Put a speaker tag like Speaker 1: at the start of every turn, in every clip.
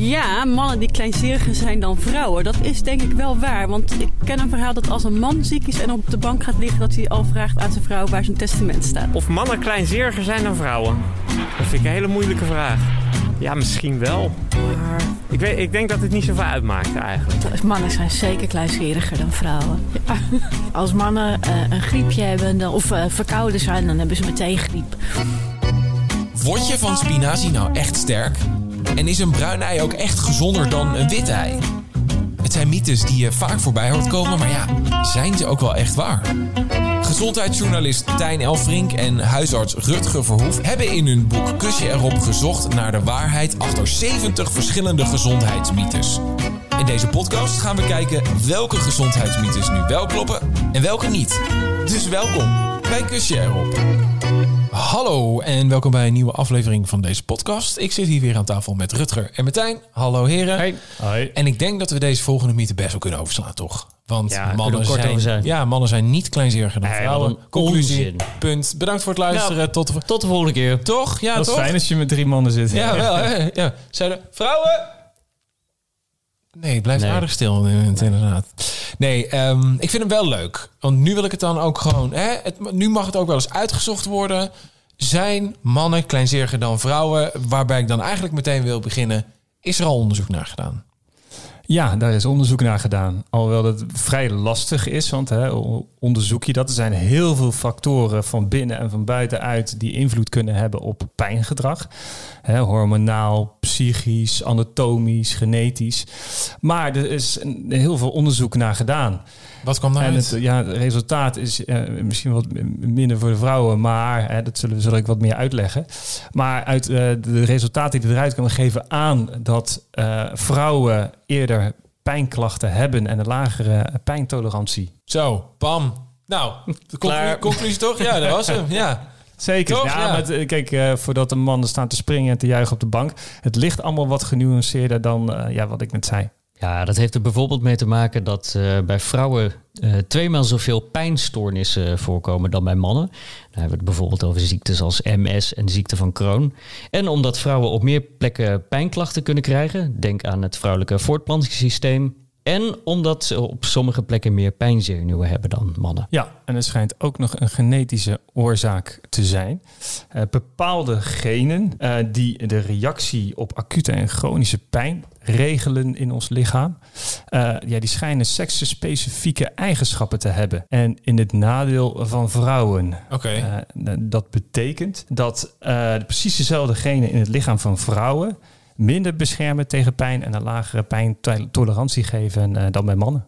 Speaker 1: Ja, mannen die kleinzeriger zijn dan vrouwen. Dat is denk ik wel waar. Want ik ken een verhaal dat als een man ziek is en op de bank gaat liggen... dat hij al vraagt aan zijn vrouw waar zijn testament staat.
Speaker 2: Of mannen kleinzeriger zijn dan vrouwen? Dat vind ik een hele moeilijke vraag. Ja, misschien wel. Maar ik, weet, ik denk dat het niet zoveel uitmaakt eigenlijk.
Speaker 3: Mannen zijn zeker kleinzeriger dan vrouwen. Als mannen eh, een griepje hebben dan, of eh, verkouden zijn, dan hebben ze meteen griep.
Speaker 4: Word je van spinazie nou echt sterk? En is een bruin ei ook echt gezonder dan een wit ei? Het zijn mythes die je vaak voorbij hoort komen, maar ja, zijn ze ook wel echt waar? Gezondheidsjournalist Tijn Elfrink en huisarts Rutger Verhoef hebben in hun boek Kusje erop gezocht naar de waarheid achter 70 verschillende gezondheidsmythes. In deze podcast gaan we kijken welke gezondheidsmythes nu wel kloppen en welke niet. Dus welkom bij Kusje erop. Hallo en welkom bij een nieuwe aflevering van deze podcast. Ik zit hier weer aan tafel met Rutger en Martijn. Hallo heren.
Speaker 2: Hoi.
Speaker 4: En ik denk dat we deze volgende mythe best wel kunnen overslaan, toch? Want
Speaker 2: Ja,
Speaker 4: mannen, zijn. Ja, mannen zijn niet kleinzeriger dan vrouwen. Conclusie,
Speaker 2: onzin.
Speaker 4: punt. Bedankt voor het luisteren. tot, de,
Speaker 2: Tot de volgende keer.
Speaker 4: toch? Ja,
Speaker 5: Dat is
Speaker 4: toch?
Speaker 5: fijn als je met drie mannen zit.
Speaker 4: Ja, wel. Hè? Ja. Zeiden vrouwen... Nee, het blijft
Speaker 2: Nee.
Speaker 4: aardig stil inderdaad. Nee, ehm, ik vind hem wel leuk. Want nu wil ik het dan ook gewoon... Hè, het, nu mag het ook wel eens uitgezocht worden. Zijn mannen kleinzeriger dan vrouwen? Waarbij ik dan eigenlijk meteen wil beginnen. Is er al onderzoek naar gedaan?
Speaker 5: Ja, daar is onderzoek naar gedaan. Alhoewel dat vrij lastig is, want hè, onderzoek je dat. Er zijn heel veel factoren van binnen en van buitenuit die invloed kunnen hebben op pijngedrag. Hè, hormonaal, psychisch, anatomisch, genetisch. Maar er is heel veel onderzoek naar gedaan.
Speaker 4: Wat kwam
Speaker 5: En
Speaker 4: daaruit?
Speaker 5: het, ja, het resultaat is eh, misschien wat minder voor de vrouwen, maar hè, dat zullen we zal ik wat meer uitleggen. Maar uit eh, de resultaten die eruit komen geven aan dat eh, vrouwen eerder pijnklachten hebben en een lagere pijntolerantie.
Speaker 4: Zo, bam. Nou, de conclusie toch? Ja, dat was hem. Ja.
Speaker 5: Zeker.
Speaker 4: Toch?
Speaker 5: Ja,
Speaker 4: Ja.
Speaker 5: maar het, kijk, eh, voordat de mannen staan te springen en te juichen op de bank, het ligt allemaal wat genuanceerder dan eh, ja, wat ik net zei.
Speaker 6: Ja, dat heeft er bijvoorbeeld mee te maken dat eh, bij vrouwen eh tweemaal zoveel pijnstoornissen voorkomen dan bij mannen. Dan hebben we het bijvoorbeeld over ziektes als MS en ziekte van Crohn. En omdat vrouwen op meer plekken pijnklachten kunnen krijgen, denk aan het vrouwelijke voortplantingssysteem. En omdat ze op sommige plekken meer pijnzenuwen hebben dan mannen.
Speaker 5: Ja, en er schijnt ook nog een genetische oorzaak te zijn. Eh, bepaalde genen eh, die de reactie op acute en chronische pijn regelen in ons lichaam, eh, ja, die schijnen seksenspecifieke eigenschappen te hebben. En in het nadeel van vrouwen.
Speaker 4: Oké.
Speaker 5: Eh, dat betekent dat eh, precies dezelfde genen in het lichaam van vrouwen minder beschermen tegen pijn en een lagere pijntolerantie geven eh, dan bij mannen.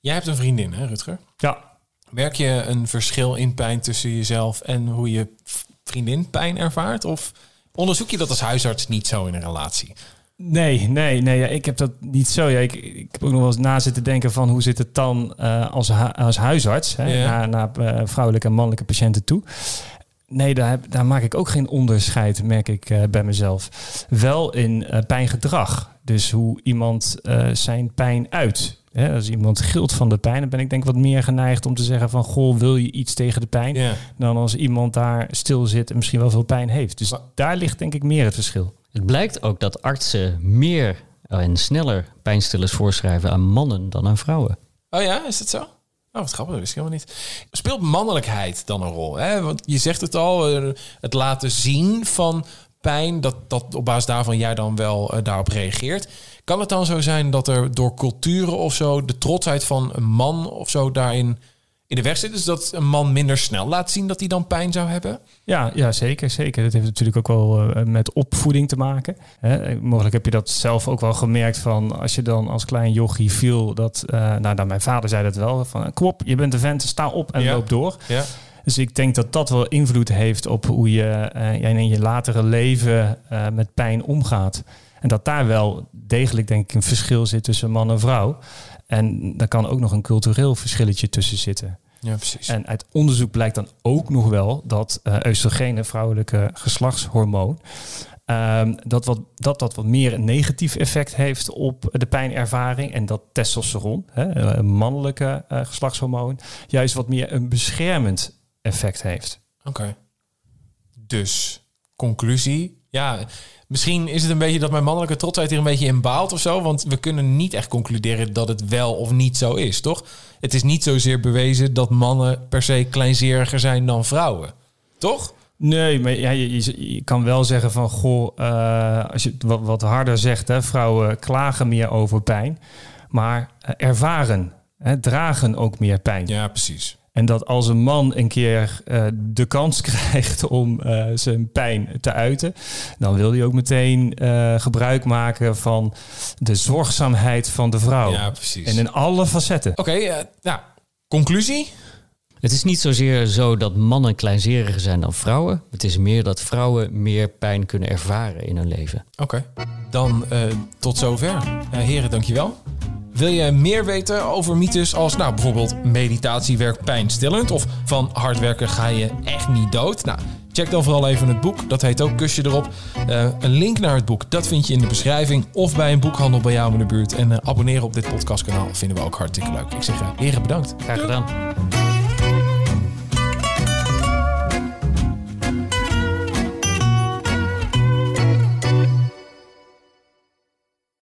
Speaker 4: Jij hebt een vriendin, hè, Rutger?
Speaker 5: Ja,
Speaker 4: Merk je een verschil in pijn tussen jezelf en hoe je vriendin pijn ervaart? Of onderzoek je dat als huisarts niet zo in een relatie?
Speaker 5: Nee, nee, nee. Ja, ik heb dat niet zo. Ja, ik, ik heb ook nog wel eens na zitten denken van hoe zit het dan eh, als, hu- als huisarts hè,
Speaker 4: Ja.
Speaker 5: naar, naar eh, vrouwelijke en mannelijke patiënten toe. Nee, daar, heb, daar maak ik ook geen onderscheid, merk ik eh, bij mezelf. Wel in eh, pijngedrag. Dus hoe iemand eh, zijn pijn uit. Hè, als iemand gilt van de pijn, dan ben ik denk ik wat meer geneigd om te zeggen van... goh, wil je iets tegen de pijn? Dan als iemand daar stil zit en misschien wel veel pijn heeft. Dus
Speaker 4: Maar-
Speaker 5: daar ligt denk ik meer het verschil.
Speaker 6: Het blijkt ook dat artsen meer en sneller pijnstillers voorschrijven aan mannen dan aan vrouwen.
Speaker 4: Oh ja, is dat zo? Oh, wat grappig, dat wist ik helemaal niet. Speelt mannelijkheid dan een rol? Hè? Want je zegt het al, eh, het laten zien van pijn, dat, dat op basis daarvan jij dan wel eh, daarop reageert. Kan het dan zo zijn dat er door culturen of zo de trotsheid van een man of zo daarin in de weg zit? Dus dat een man minder snel laat zien dat hij dan pijn zou hebben?
Speaker 5: Ja, ja, zeker, zeker. Dat heeft natuurlijk ook wel eh, met opvoeding te maken. Hè. Mogelijk heb je dat zelf ook wel gemerkt van als je dan als klein jochie viel, dat, eh, nou, dan mijn vader zei dat wel, van kom op, je bent een vent, sta op en
Speaker 4: Ja.
Speaker 5: loop door.
Speaker 4: Ja.
Speaker 5: Dus ik denk dat dat wel invloed heeft op hoe je eh, in je latere leven met pijn omgaat. En dat daar wel degelijk denk ik een verschil zit tussen man en vrouw. En daar kan ook nog een cultureel verschilletje tussen zitten.
Speaker 4: Ja, precies.
Speaker 5: En uit onderzoek blijkt dan ook nog wel dat uh, oestrogeen, vrouwelijke geslachtshormoon, um, dat, wat, dat dat wat meer een negatief effect heeft op de pijnervaring. En dat testosteron, hè, een mannelijke uh, geslachtshormoon, juist wat meer een beschermend effect heeft.
Speaker 4: Oké. Dus, conclusie. Ja, misschien is het een beetje dat mijn mannelijke trotsheid hier een beetje in baalt of zo. Want we kunnen niet echt concluderen dat het wel of niet zo is, toch? Het is niet zozeer bewezen dat mannen per se kleinzeriger zijn dan vrouwen. Toch?
Speaker 5: Nee, maar ja, je, je, kan wel zeggen van goh, uh, als je het wat, wat, harder zegt, hè, vrouwen klagen meer over pijn, maar uh, ervaren, hè, dragen ook meer pijn.
Speaker 4: Ja, precies.
Speaker 5: En dat als een man een keer uh, de kans krijgt om zijn pijn te uiten, dan wil hij ook meteen gebruik maken van de zorgzaamheid van de vrouw.
Speaker 4: Ja, precies.
Speaker 5: En in alle facetten.
Speaker 4: Oké, okay, nou, conclusie?
Speaker 6: Het is niet zozeer zo dat mannen kleinzeriger zijn dan vrouwen. Het is meer dat vrouwen meer pijn kunnen ervaren in hun leven.
Speaker 4: Oké, okay. dan uh, tot zover. Uh, heren, dankjewel. Wil je meer weten over mythes als nou, bijvoorbeeld meditatie werkt pijnstillend... of van hard werken ga je echt niet dood? Nou, check dan vooral even het boek. Dat heet ook Kusje erop. Uh, een link naar het boek, dat vind je in de beschrijving... of bij een boekhandel bij jou in de buurt. En abonneren op dit podcastkanaal vinden we ook hartstikke leuk. Ik zeg heren, bedankt.
Speaker 6: Graag gedaan.